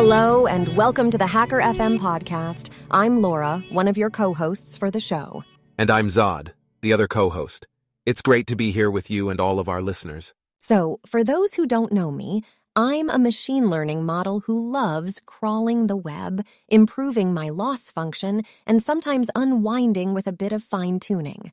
Hello, and welcome to the Hacker FM podcast. I'm Laura, one of your co hosts for the show. And I'm Zod, the other co host. It's great to be here with you and all of our listeners. So, for those who don't know me, I'm a machine learning model who loves crawling the web, improving my loss function, and sometimes unwinding with a bit of fine tuning.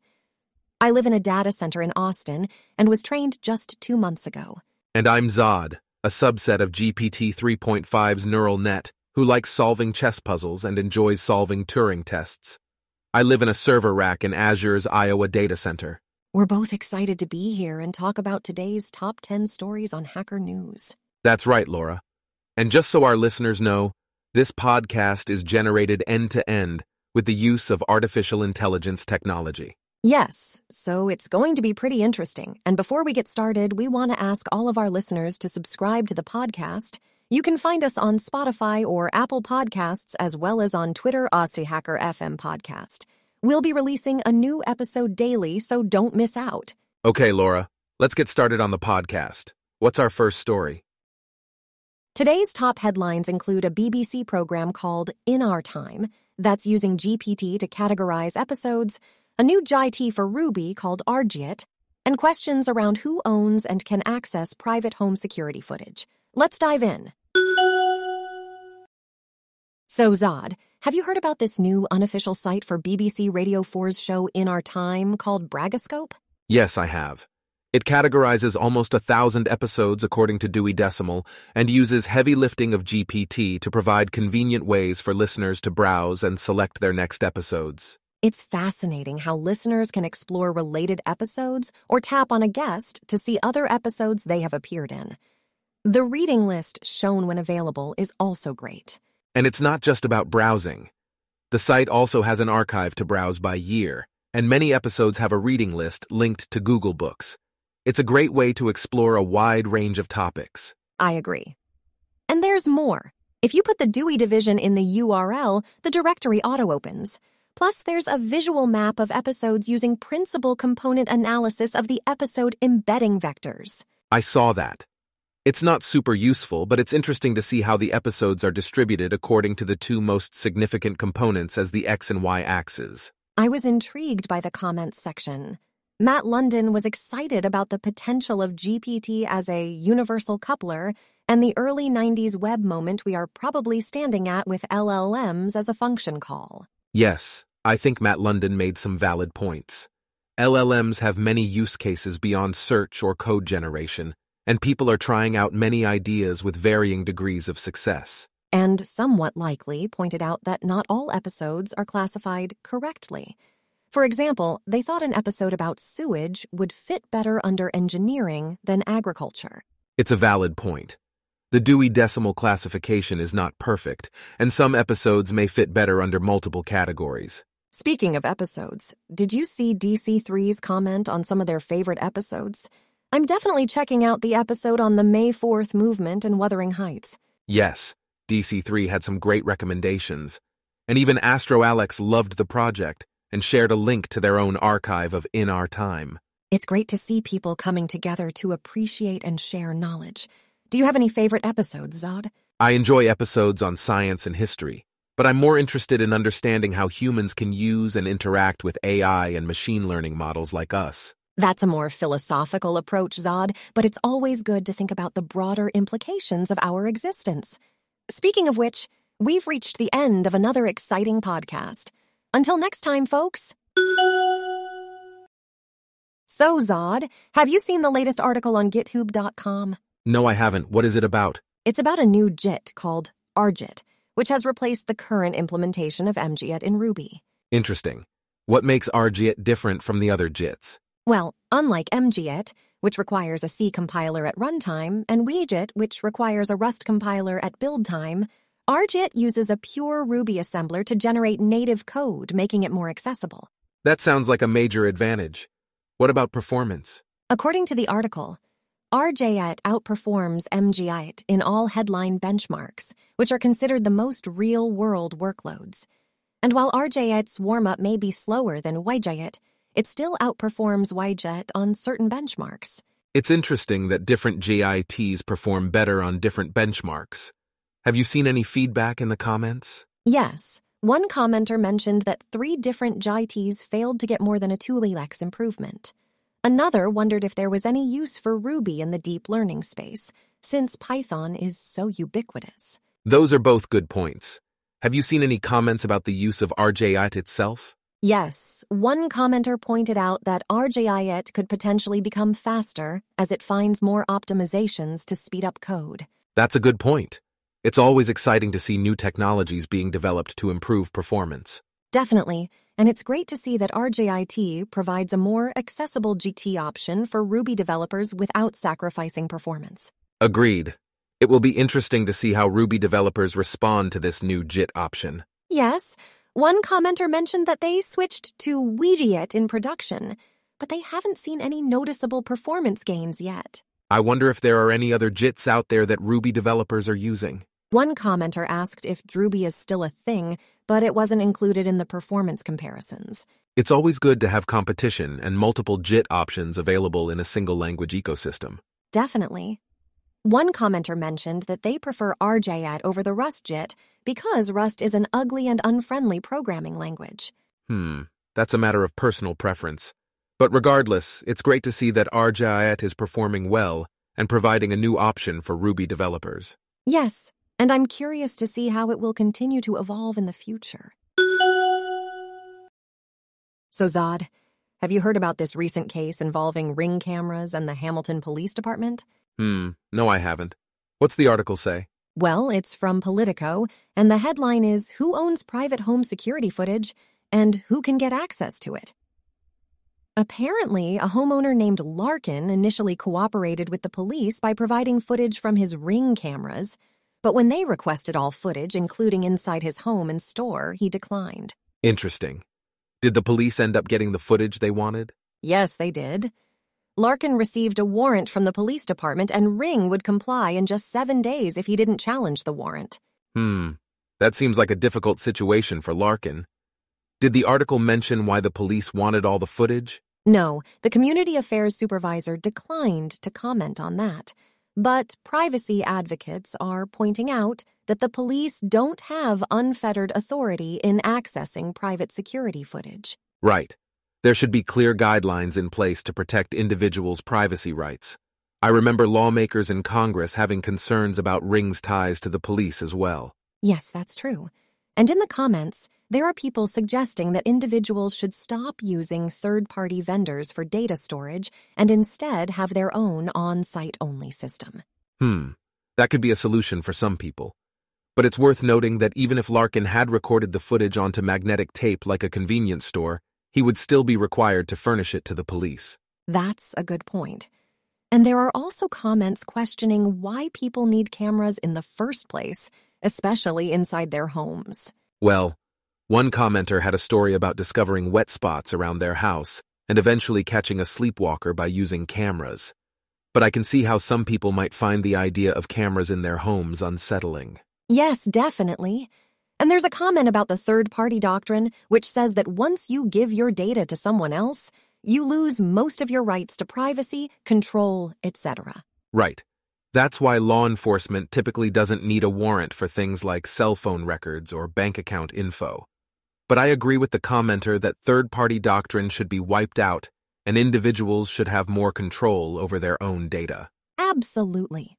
I live in a data center in Austin and was trained just two months ago. And I'm Zod, a subset of GPT 3.5's neural net who likes solving chess puzzles and enjoys solving Turing tests. I live in a server rack in Azure's Iowa data center. We're both excited to be here and talk about today's top 10 stories on Hacker News. That's right, Laura. And just so our listeners know, this podcast is generated end to end with the use of artificial intelligence technology. Yes, so it's going to be pretty interesting. And before we get started, we want to ask all of our listeners to subscribe to the podcast. You can find us on Spotify or Apple Podcasts, as well as on Twitter, Aussie Hacker FM Podcast. We'll be releasing a new episode daily, so don't miss out. Okay, Laura, let's get started on the podcast. What's our first story? Today's top headlines include a BBC program called In Our Time that's using GPT to categorize episodes a new JIT for Ruby called RJIT, and questions around who owns and can access private home security footage. Let's dive in. So, Zod, have you heard about this new unofficial site for BBC Radio 4's show In Our Time called Braggoscope? Yes, I have. It categorizes almost a thousand episodes according to Dewey Decimal and uses heavy lifting of GPT to provide convenient ways for listeners to browse and select their next episodes. It's fascinating how listeners can explore related episodes or tap on a guest to see other episodes they have appeared in. The reading list shown when available is also great. And it's not just about browsing. The site also has an archive to browse by year, and many episodes have a reading list linked to Google Books. It's a great way to explore a wide range of topics. I agree. And there's more. If you put the Dewey division in the URL, the directory auto opens. Plus, there's a visual map of episodes using principal component analysis of the episode embedding vectors. I saw that. It's not super useful, but it's interesting to see how the episodes are distributed according to the two most significant components as the X and Y axes. I was intrigued by the comments section. Matt London was excited about the potential of GPT as a universal coupler and the early 90s web moment we are probably standing at with LLMs as a function call. Yes, I think Matt London made some valid points. LLMs have many use cases beyond search or code generation, and people are trying out many ideas with varying degrees of success. And somewhat likely pointed out that not all episodes are classified correctly. For example, they thought an episode about sewage would fit better under engineering than agriculture. It's a valid point. The Dewey Decimal classification is not perfect, and some episodes may fit better under multiple categories. Speaking of episodes, did you see DC3's comment on some of their favorite episodes? I'm definitely checking out the episode on the May 4th movement in Wuthering Heights. Yes, DC3 had some great recommendations. And even Astro Alex loved the project and shared a link to their own archive of In Our Time. It's great to see people coming together to appreciate and share knowledge. Do you have any favorite episodes, Zod? I enjoy episodes on science and history, but I'm more interested in understanding how humans can use and interact with AI and machine learning models like us. That's a more philosophical approach, Zod, but it's always good to think about the broader implications of our existence. Speaking of which, we've reached the end of another exciting podcast. Until next time, folks. So, Zod, have you seen the latest article on GitHub.com? No, I haven't. What is it about? It's about a new JIT called RJIT, which has replaced the current implementation of MJIT in Ruby. Interesting. What makes RJIT different from the other JITs? Well, unlike MJIT, which requires a C compiler at runtime, and YJIT, which requires a Rust compiler at build time, RJIT uses a pure Ruby assembler to generate native code, making it more accessible. That sounds like a major advantage. What about performance? According to the article, RJIT outperforms MJIT in all headline benchmarks, which are considered the most real world workloads. And while RJIT's warm up may be slower than YJIT, it still outperforms YJIT on certain benchmarks. It's interesting that different JITs perform better on different benchmarks. Have you seen any feedback in the comments? Yes. One commenter mentioned that three different JITs failed to get more than a 2UX improvement. Another wondered if there was any use for Ruby in the deep learning space, since Python is so ubiquitous. Those are both good points. Have you seen any comments about the use of RJIT itself? Yes, one commenter pointed out that RJIT could potentially become faster as it finds more optimizations to speed up code. That's a good point. It's always exciting to see new technologies being developed to improve performance. Definitely, and it's great to see that RJIT provides a more accessible JIT option for Ruby developers without sacrificing performance. Agreed. It will be interesting to see how Ruby developers respond to this new JIT option. Yes, one commenter mentioned that they switched to YJIT in production, but they haven't seen any noticeable performance gains yet. I wonder if there are any other JITs out there that Ruby developers are using. One commenter asked if Druby is still a thing, but it wasn't included in the performance comparisons. It's always good to have competition and multiple JIT options available in a single language ecosystem. Definitely. One commenter mentioned that they prefer RJIT over the Rust JIT because Rust is an ugly and unfriendly programming language. Hmm, that's a matter of personal preference. But regardless, it's great to see that RJIT is performing well and providing a new option for Ruby developers. Yes, and I'm curious to see how it will continue to evolve in the future. So, Zod, have you heard about this recent case involving ring cameras and the Hamilton Police Department? Hmm, no, I haven't. What's the article say? Well, it's from Politico, and the headline is Who Owns Private Home Security Footage and Who Can Get Access to It? Apparently, a homeowner named Larkin initially cooperated with the police by providing footage from his ring cameras, but when they requested all footage, including inside his home and store, he declined. Interesting. Did the police end up getting the footage they wanted? Yes, they did. Larkin received a warrant from the police department, and Ring would comply in just seven days if he didn't challenge the warrant. Hmm, that seems like a difficult situation for Larkin. Did the article mention why the police wanted all the footage? No, the community affairs supervisor declined to comment on that. But privacy advocates are pointing out that the police don't have unfettered authority in accessing private security footage. Right. There should be clear guidelines in place to protect individuals' privacy rights. I remember lawmakers in Congress having concerns about Ring's ties to the police as well. Yes, that's true. And in the comments, there are people suggesting that individuals should stop using third party vendors for data storage and instead have their own on site only system. Hmm, that could be a solution for some people. But it's worth noting that even if Larkin had recorded the footage onto magnetic tape like a convenience store, he would still be required to furnish it to the police. That's a good point. And there are also comments questioning why people need cameras in the first place, especially inside their homes. Well, one commenter had a story about discovering wet spots around their house and eventually catching a sleepwalker by using cameras. But I can see how some people might find the idea of cameras in their homes unsettling. Yes, definitely. And there's a comment about the third party doctrine, which says that once you give your data to someone else, you lose most of your rights to privacy, control, etc. Right. That's why law enforcement typically doesn't need a warrant for things like cell phone records or bank account info. But I agree with the commenter that third party doctrine should be wiped out and individuals should have more control over their own data. Absolutely.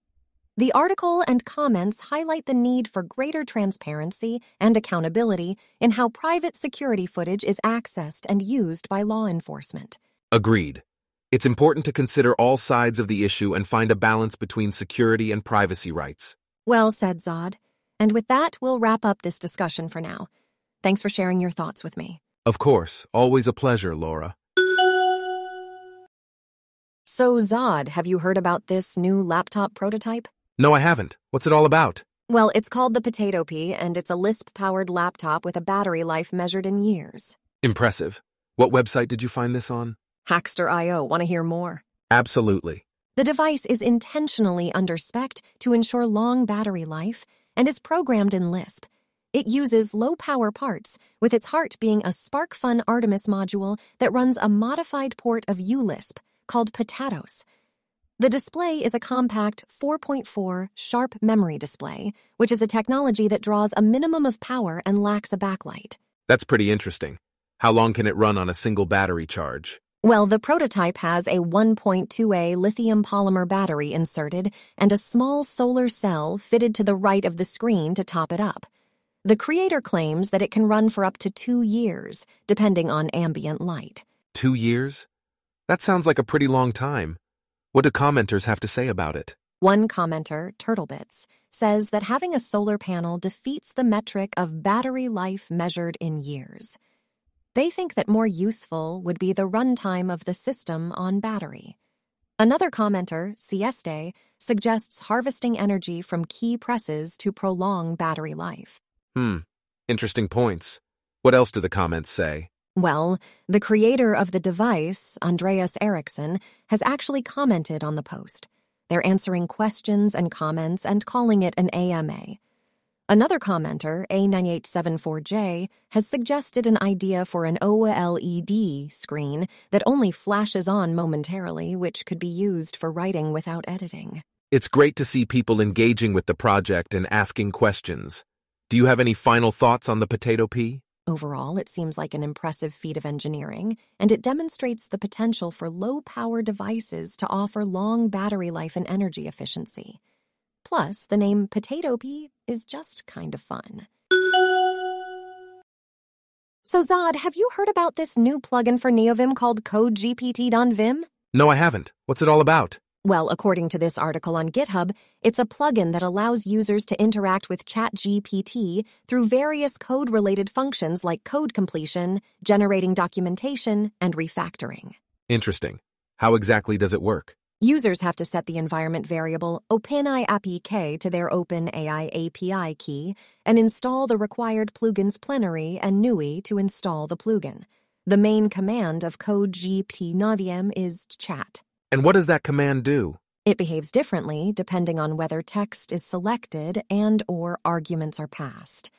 The article and comments highlight the need for greater transparency and accountability in how private security footage is accessed and used by law enforcement. Agreed. It's important to consider all sides of the issue and find a balance between security and privacy rights. Well said, Zod. And with that, we'll wrap up this discussion for now. Thanks for sharing your thoughts with me. Of course, always a pleasure, Laura. So, Zod, have you heard about this new laptop prototype? No, I haven't. What's it all about? Well, it's called the Potato P, and it's a Lisp powered laptop with a battery life measured in years. Impressive. What website did you find this on? Hackster.io, want to hear more? Absolutely. The device is intentionally under spec to ensure long battery life and is programmed in Lisp. It uses low power parts, with its heart being a SparkFun Artemis module that runs a modified port of ULisp called PotatOS. The display is a compact 4.4 sharp memory display, which is a technology that draws a minimum of power and lacks a backlight. That's pretty interesting. How long can it run on a single battery charge? Well, the prototype has a 1.2A lithium polymer battery inserted and a small solar cell fitted to the right of the screen to top it up. The creator claims that it can run for up to two years, depending on ambient light. Two years? That sounds like a pretty long time. What do commenters have to say about it? One commenter, Turtlebits, says that having a solar panel defeats the metric of battery life measured in years. They think that more useful would be the runtime of the system on battery. Another commenter, Sieste, suggests harvesting energy from key presses to prolong battery life. Hmm, interesting points. What else do the comments say? Well, the creator of the device, Andreas Eriksson, has actually commented on the post. They're answering questions and comments and calling it an AMA. Another commenter, A9874J, has suggested an idea for an OLED screen that only flashes on momentarily, which could be used for writing without editing. It's great to see people engaging with the project and asking questions. Do you have any final thoughts on the Potato P? Overall, it seems like an impressive feat of engineering, and it demonstrates the potential for low power devices to offer long battery life and energy efficiency. Plus, the name Potato P is just kind of fun. So, Zod, have you heard about this new plugin for NeoVim called CodeGPT.nvim? No, I haven't. What's it all about? Well, according to this article on GitHub, it's a plugin that allows users to interact with ChatGPT through various code related functions like code completion, generating documentation, and refactoring. Interesting. How exactly does it work? Users have to set the environment variable OpenAI to their OpenAI API key and install the required plugins plenary and NUI to install the plugin. The main command of CodeGPT.nvim is chat. And what does that command do? It behaves differently depending on whether text is selected and or arguments are passed.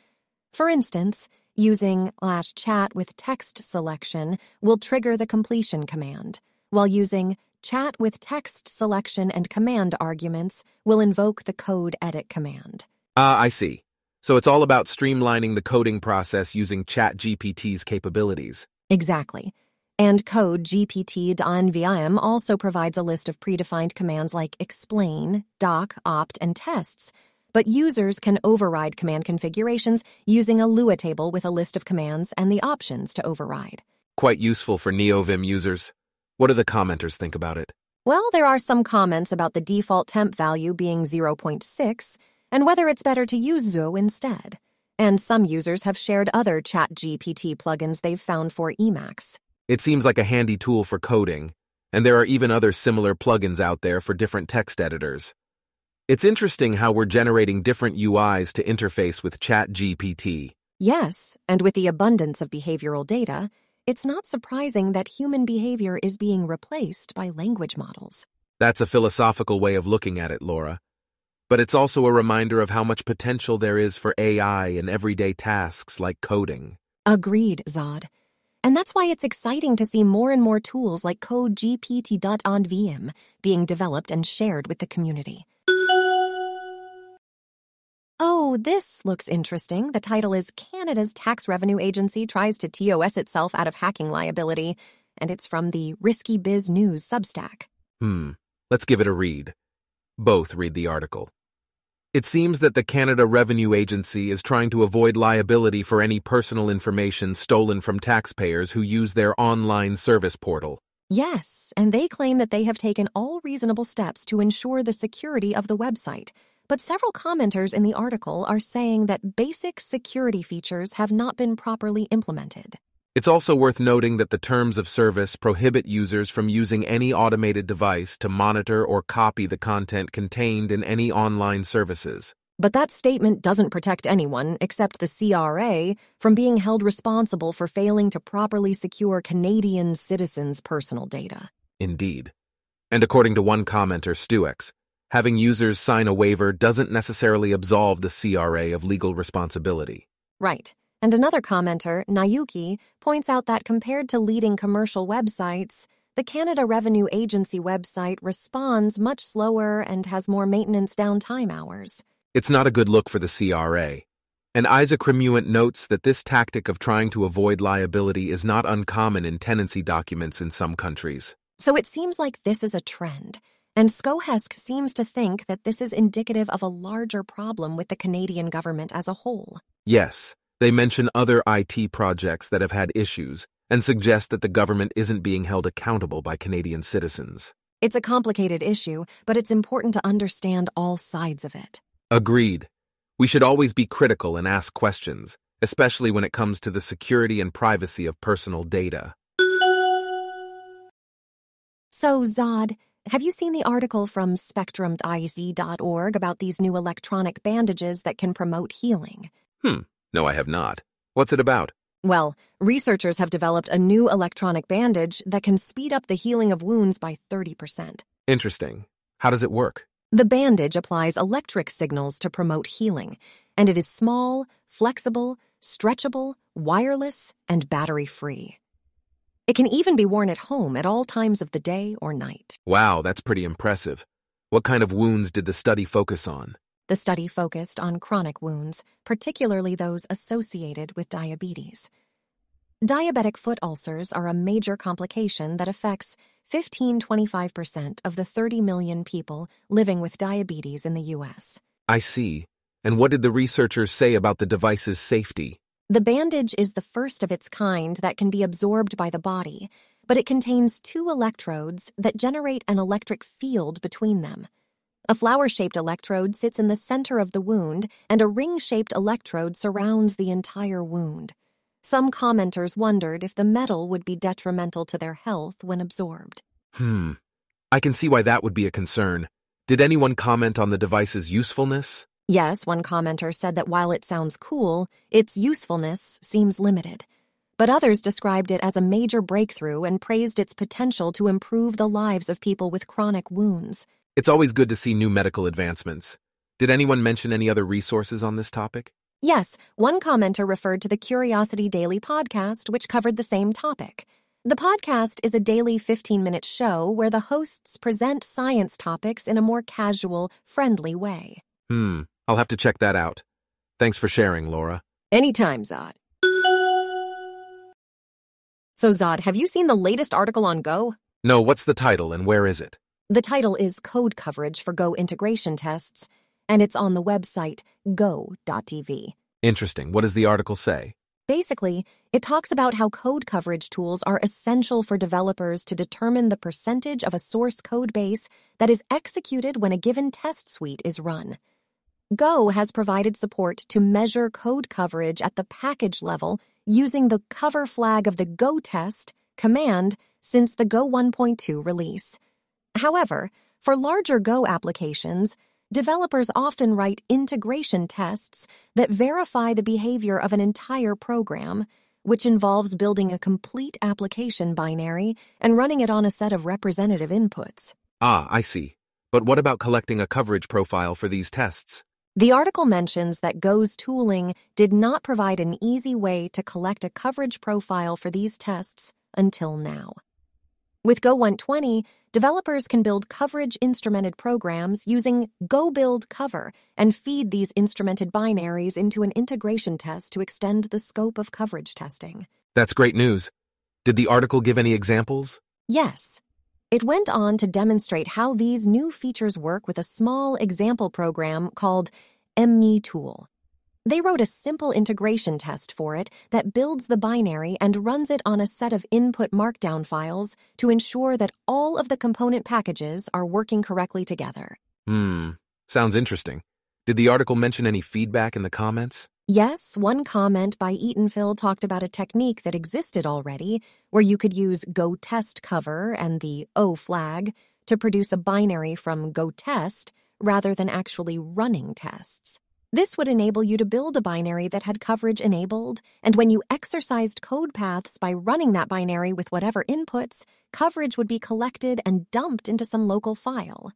For instance, using chat with text selection will trigger the completion command, while using chat with text selection and command arguments will invoke the code edit command. Ah, I see. So it's all about streamlining the coding process using ChatGPT's capabilities. Exactly. And code GPT.nvim also provides a list of predefined commands like explain, doc, opt, and tests. But users can override command configurations using a Lua table with a list of commands and the options to override. Quite useful for NeoVim users. What do the commenters think about it? Well, there are some comments about the default temp value being 0.6 and whether it's better to use Zoo instead. And some users have shared other ChatGPT plugins they've found for Emacs. It seems like a handy tool for coding, and there are even other similar plugins out there for different text editors. It's interesting how we're generating different UIs to interface with ChatGPT. Yes, and with the abundance of behavioral data, it's not surprising that human behavior is being replaced by language models. That's a philosophical way of looking at it, Laura. But it's also a reminder of how much potential there is for AI in everyday tasks like coding. Agreed, Zod. And that's why it's exciting to see more and more tools like CodeGPT.nvim being developed and shared with the community. Oh, this looks interesting. The title is Canada's Tax Revenue Agency Tries to TOS Itself Out of Hacking Liability, and it's from the Risky Biz News Substack. Hmm, let's give it a read. Both read the article. It seems that the Canada Revenue Agency is trying to avoid liability for any personal information stolen from taxpayers who use their online service portal. Yes, and they claim that they have taken all reasonable steps to ensure the security of the website. But several commenters in the article are saying that basic security features have not been properly implemented. It's also worth noting that the terms of service prohibit users from using any automated device to monitor or copy the content contained in any online services. But that statement doesn't protect anyone except the CRA from being held responsible for failing to properly secure Canadian citizens' personal data. Indeed. And according to one commenter, Stuex, having users sign a waiver doesn't necessarily absolve the CRA of legal responsibility. Right. And another commenter, Nayuki, points out that compared to leading commercial websites, the Canada Revenue Agency website responds much slower and has more maintenance downtime hours. It's not a good look for the CRA. And Isaac Remuant notes that this tactic of trying to avoid liability is not uncommon in tenancy documents in some countries. So it seems like this is a trend, and Skohesk seems to think that this is indicative of a larger problem with the Canadian government as a whole. Yes, they mention other IT projects that have had issues and suggest that the government isn't being held accountable by Canadian citizens. It's a complicated issue, but it's important to understand all sides of it. Agreed. We should always be critical and ask questions, especially when it comes to the security and privacy of personal data. So, Zod, have you seen the article from SpectrumIZ.org about these new electronic bandages that can promote healing? Hmm, no, I have not. What's it about? Well, researchers have developed a new electronic bandage that can speed up the healing of wounds by 30%. Interesting. How does it work? The bandage applies electric signals to promote healing, and it is small, flexible, stretchable, wireless, and battery free. It can even be worn at home at all times of the day or night. Wow, that's pretty impressive. What kind of wounds did the study focus on? The study focused on chronic wounds, particularly those associated with diabetes. Diabetic foot ulcers are a major complication that affects 15 25% of the 30 million people living with diabetes in the U.S. I see. And what did the researchers say about the device's safety? The bandage is the first of its kind that can be absorbed by the body, but it contains two electrodes that generate an electric field between them. A flower shaped electrode sits in the center of the wound, and a ring shaped electrode surrounds the entire wound. Some commenters wondered if the metal would be detrimental to their health when absorbed. Hmm. I can see why that would be a concern. Did anyone comment on the device's usefulness? Yes, one commenter said that while it sounds cool, its usefulness seems limited. But others described it as a major breakthrough and praised its potential to improve the lives of people with chronic wounds. It's always good to see new medical advancements. Did anyone mention any other resources on this topic? Yes, one commenter referred to the Curiosity Daily podcast, which covered the same topic. The podcast is a daily 15 minute show where the hosts present science topics in a more casual, friendly way. Hmm, I'll have to check that out. Thanks for sharing, Laura. Anytime, Zod. So, Zod, have you seen the latest article on Go? No, what's the title and where is it? The title is Code Coverage for Go Integration Tests and it's on the website go.dev. Interesting. What does the article say? Basically, it talks about how code coverage tools are essential for developers to determine the percentage of a source code base that is executed when a given test suite is run. Go has provided support to measure code coverage at the package level using the cover flag of the Go test command since the Go 1.2 release. However, for larger Go applications, developers often write integration tests that verify the behavior of an entire program, which involves building a complete application binary and running it on a set of representative inputs. Ah, I see. But what about collecting a coverage profile for these tests? The article mentions that Go's tooling did not provide an easy way to collect a coverage profile for these tests until now. With Go 120, developers can build coverage instrumented programs using Go Build Cover and feed these instrumented binaries into an integration test to extend the scope of coverage testing. That's great news. Did the article give any examples? Yes. It went on to demonstrate how these new features work with a small example program called ME Tool. They wrote a simple integration test for it that builds the binary and runs it on a set of input markdown files to ensure that all of the component packages are working correctly together. Hmm, sounds interesting. Did the article mention any feedback in the comments? Yes, one comment by Eatonville talked about a technique that existed already where you could use go test cover and the O flag to produce a binary from go test rather than actually running tests. This would enable you to build a binary that had coverage enabled, and when you exercised code paths by running that binary with whatever inputs, coverage would be collected and dumped into some local file.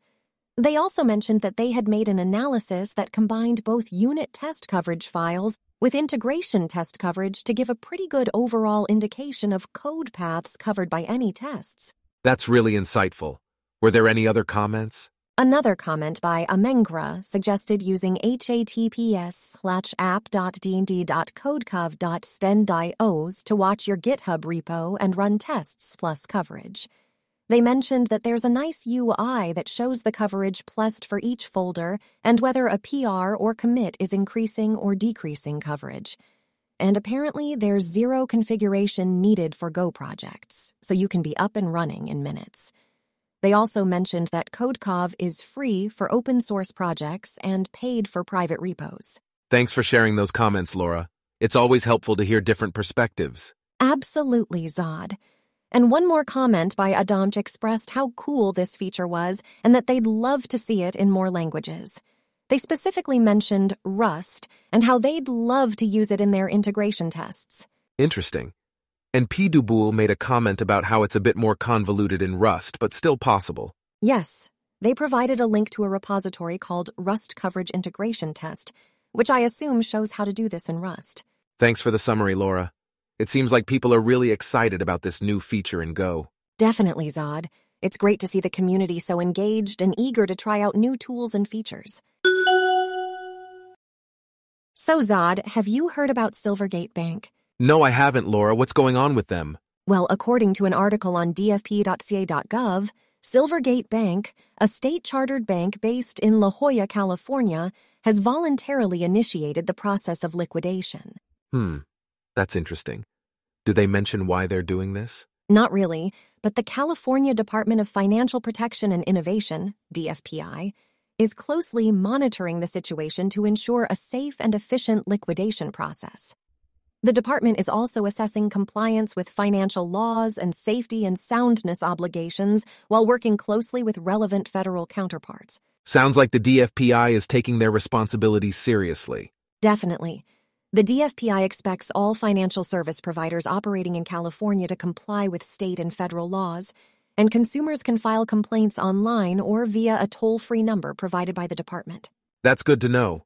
They also mentioned that they had made an analysis that combined both unit test coverage files with integration test coverage to give a pretty good overall indication of code paths covered by any tests. That's really insightful. Were there any other comments? Another comment by Amengra suggested using https slash app.dnd.codecov.sten.ios to watch your GitHub repo and run tests plus coverage. They mentioned that there's a nice UI that shows the coverage plessed for each folder and whether a PR or commit is increasing or decreasing coverage. And apparently, there's zero configuration needed for Go projects, so you can be up and running in minutes. They also mentioned that CodeCov is free for open source projects and paid for private repos. Thanks for sharing those comments, Laura. It's always helpful to hear different perspectives. Absolutely, Zod. And one more comment by Adamch expressed how cool this feature was and that they'd love to see it in more languages. They specifically mentioned Rust and how they'd love to use it in their integration tests. Interesting. And P. Duboul made a comment about how it's a bit more convoluted in Rust, but still possible. Yes, they provided a link to a repository called Rust Coverage Integration Test, which I assume shows how to do this in Rust. Thanks for the summary, Laura. It seems like people are really excited about this new feature in Go. Definitely, Zod. It's great to see the community so engaged and eager to try out new tools and features. So, Zod, have you heard about Silvergate Bank? No, I haven't, Laura. What's going on with them? Well, according to an article on dfp.ca.gov, Silvergate Bank, a state chartered bank based in La Jolla, California, has voluntarily initiated the process of liquidation. Hmm, that's interesting. Do they mention why they're doing this? Not really, but the California Department of Financial Protection and Innovation, DFPI, is closely monitoring the situation to ensure a safe and efficient liquidation process. The department is also assessing compliance with financial laws and safety and soundness obligations while working closely with relevant federal counterparts. Sounds like the DFPI is taking their responsibilities seriously. Definitely. The DFPI expects all financial service providers operating in California to comply with state and federal laws, and consumers can file complaints online or via a toll free number provided by the department. That's good to know.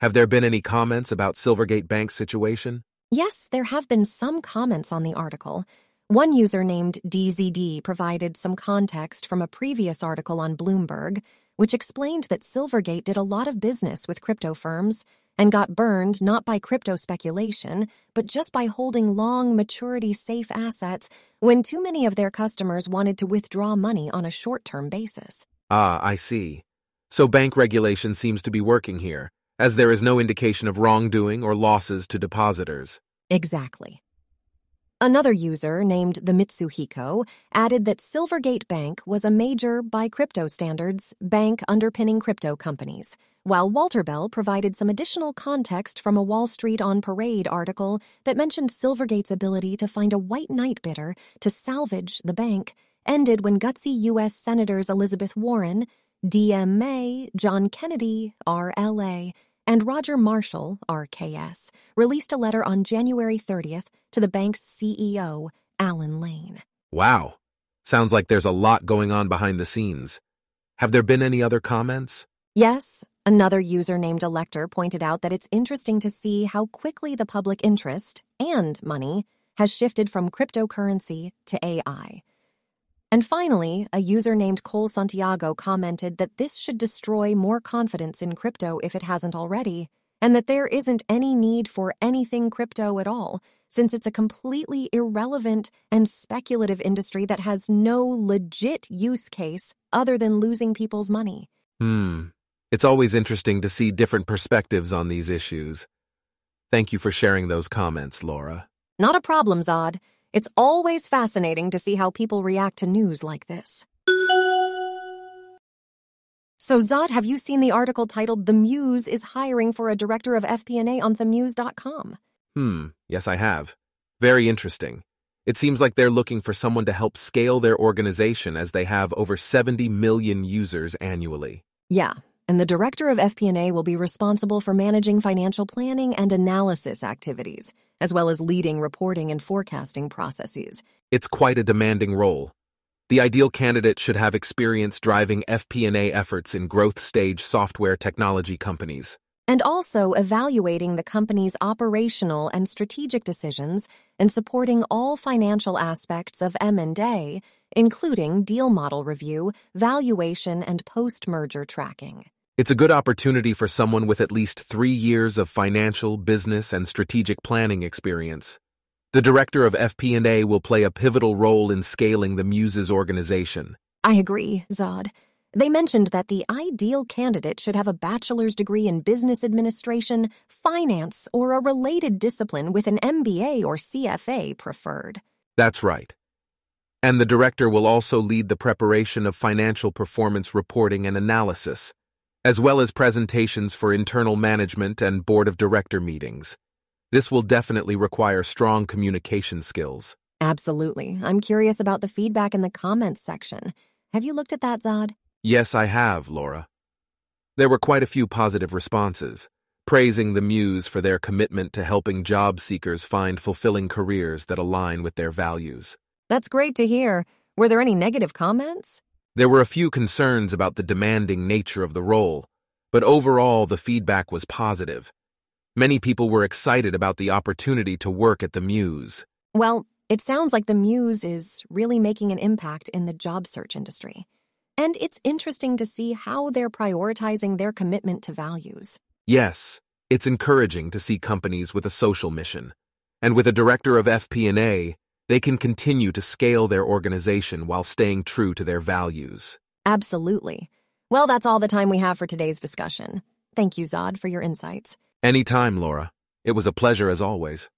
Have there been any comments about Silvergate Bank's situation? Yes, there have been some comments on the article. One user named DZD provided some context from a previous article on Bloomberg, which explained that Silvergate did a lot of business with crypto firms and got burned not by crypto speculation, but just by holding long maturity safe assets when too many of their customers wanted to withdraw money on a short term basis. Ah, I see. So bank regulation seems to be working here as there is no indication of wrongdoing or losses to depositors. Exactly. Another user, named the Mitsuhiko, added that Silvergate Bank was a major, by crypto standards, bank underpinning crypto companies, while Walter Bell provided some additional context from a Wall Street on Parade article that mentioned Silvergate's ability to find a white knight bidder to salvage the bank ended when gutsy U.S. Senators Elizabeth Warren, D.M. May, John Kennedy, RLA, and Roger Marshall, RKS, released a letter on January 30th to the bank's CEO, Alan Lane. Wow. Sounds like there's a lot going on behind the scenes. Have there been any other comments? Yes, another user named Elector pointed out that it's interesting to see how quickly the public interest and money has shifted from cryptocurrency to AI. And finally, a user named Cole Santiago commented that this should destroy more confidence in crypto if it hasn't already, and that there isn't any need for anything crypto at all, since it's a completely irrelevant and speculative industry that has no legit use case other than losing people's money. Hmm. It's always interesting to see different perspectives on these issues. Thank you for sharing those comments, Laura. Not a problem, Zod. It's always fascinating to see how people react to news like this. So, Zod, have you seen the article titled The Muse is hiring for a director of FP&A on themuse.com? Hmm, yes, I have. Very interesting. It seems like they're looking for someone to help scale their organization as they have over 70 million users annually. Yeah, and the director of FP&A will be responsible for managing financial planning and analysis activities, as well as leading reporting and forecasting processes. It's quite a demanding role. The ideal candidate should have experience driving FP&A efforts in growth stage software technology companies. and also evaluating the company's operational and strategic decisions and supporting all financial aspects of M&A, including deal model review, valuation, and post-merger tracking. It's a good opportunity for someone with at least three years of financial, business, and strategic planning experience. The director of FP&A will play a pivotal role in scaling the Muses organization. I agree, Zod. They mentioned that the ideal candidate should have a bachelor's degree in business administration, finance, or a related discipline with an MBA or CFA preferred. That's right. And the director will also lead the preparation of financial performance reporting and analysis, as well as presentations for internal management and board of director meetings. This will definitely require strong communication skills. Absolutely. I'm curious about the feedback in the comments section. Have you looked at that, Zod? Yes, I have, Laura. There were quite a few positive responses, praising the Muse for their commitment to helping job seekers find fulfilling careers that align with their values. That's great to hear. Were there any negative comments? There were a few concerns about the demanding nature of the role, but overall the feedback was positive. Many people were excited about the opportunity to work at the Muse. Well, it sounds like the Muse is really making an impact in the job search industry. And it's interesting to see how they're prioritizing their commitment to values. Yes, it's encouraging to see companies with a social mission. And with a director of FP&A, they can continue to scale their organization while staying true to their values. Absolutely. Well, that's all the time we have for today's discussion. Thank you, Zod, for your insights. Anytime, Laura. It was a pleasure as always.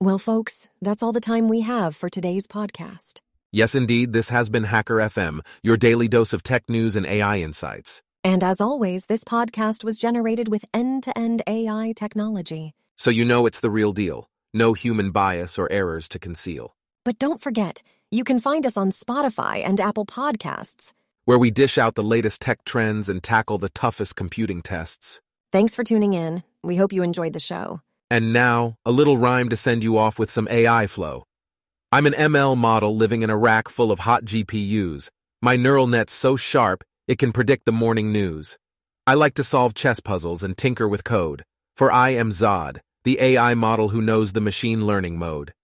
Well, folks, that's all the time we have for today's podcast. Yes, indeed, this has been Hacker FM, your daily dose of tech news and AI insights. And as always, this podcast was generated with end to end AI technology. So you know it's the real deal. No human bias or errors to conceal. But don't forget, you can find us on Spotify and Apple Podcasts, where we dish out the latest tech trends and tackle the toughest computing tests. Thanks for tuning in. We hope you enjoyed the show. And now, a little rhyme to send you off with some AI flow. I'm an ML model living in a rack full of hot GPUs. My neural net's so sharp, it can predict the morning news. I like to solve chess puzzles and tinker with code, for I am Zod, the AI model who knows the machine learning mode.